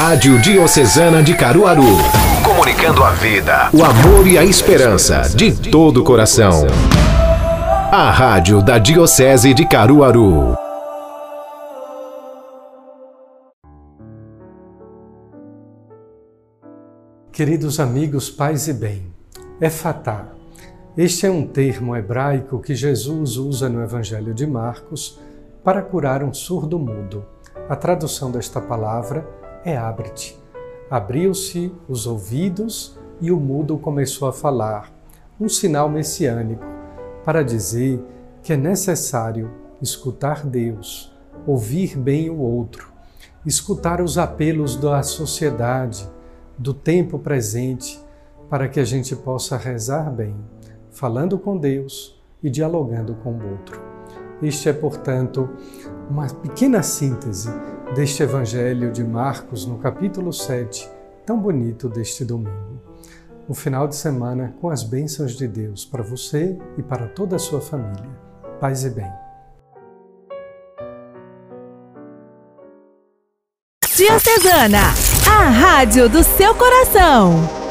Rádio Diocesana de Caruaru. Comunicando a vida, o amor e a esperança de todo o coração. A Rádio da Diocese de Caruaru. Queridos amigos, paz e bem, é fatá. Este é um termo hebraico que Jesus usa no Evangelho de Marcos para curar um surdo mudo. A tradução desta palavra é abre-te. Abriu-se os ouvidos e o mudo começou a falar, um sinal messiânico para dizer que é necessário escutar Deus, ouvir bem o outro, escutar os apelos da sociedade do tempo presente para que a gente possa rezar bem, falando com Deus e dialogando com o outro. Este é, portanto, uma pequena síntese deste Evangelho de Marcos, no capítulo 7, tão bonito deste domingo. Um final de semana com as bênçãos de Deus para você e para toda a sua família. Paz e bem. Diocesana, a rádio do seu coração.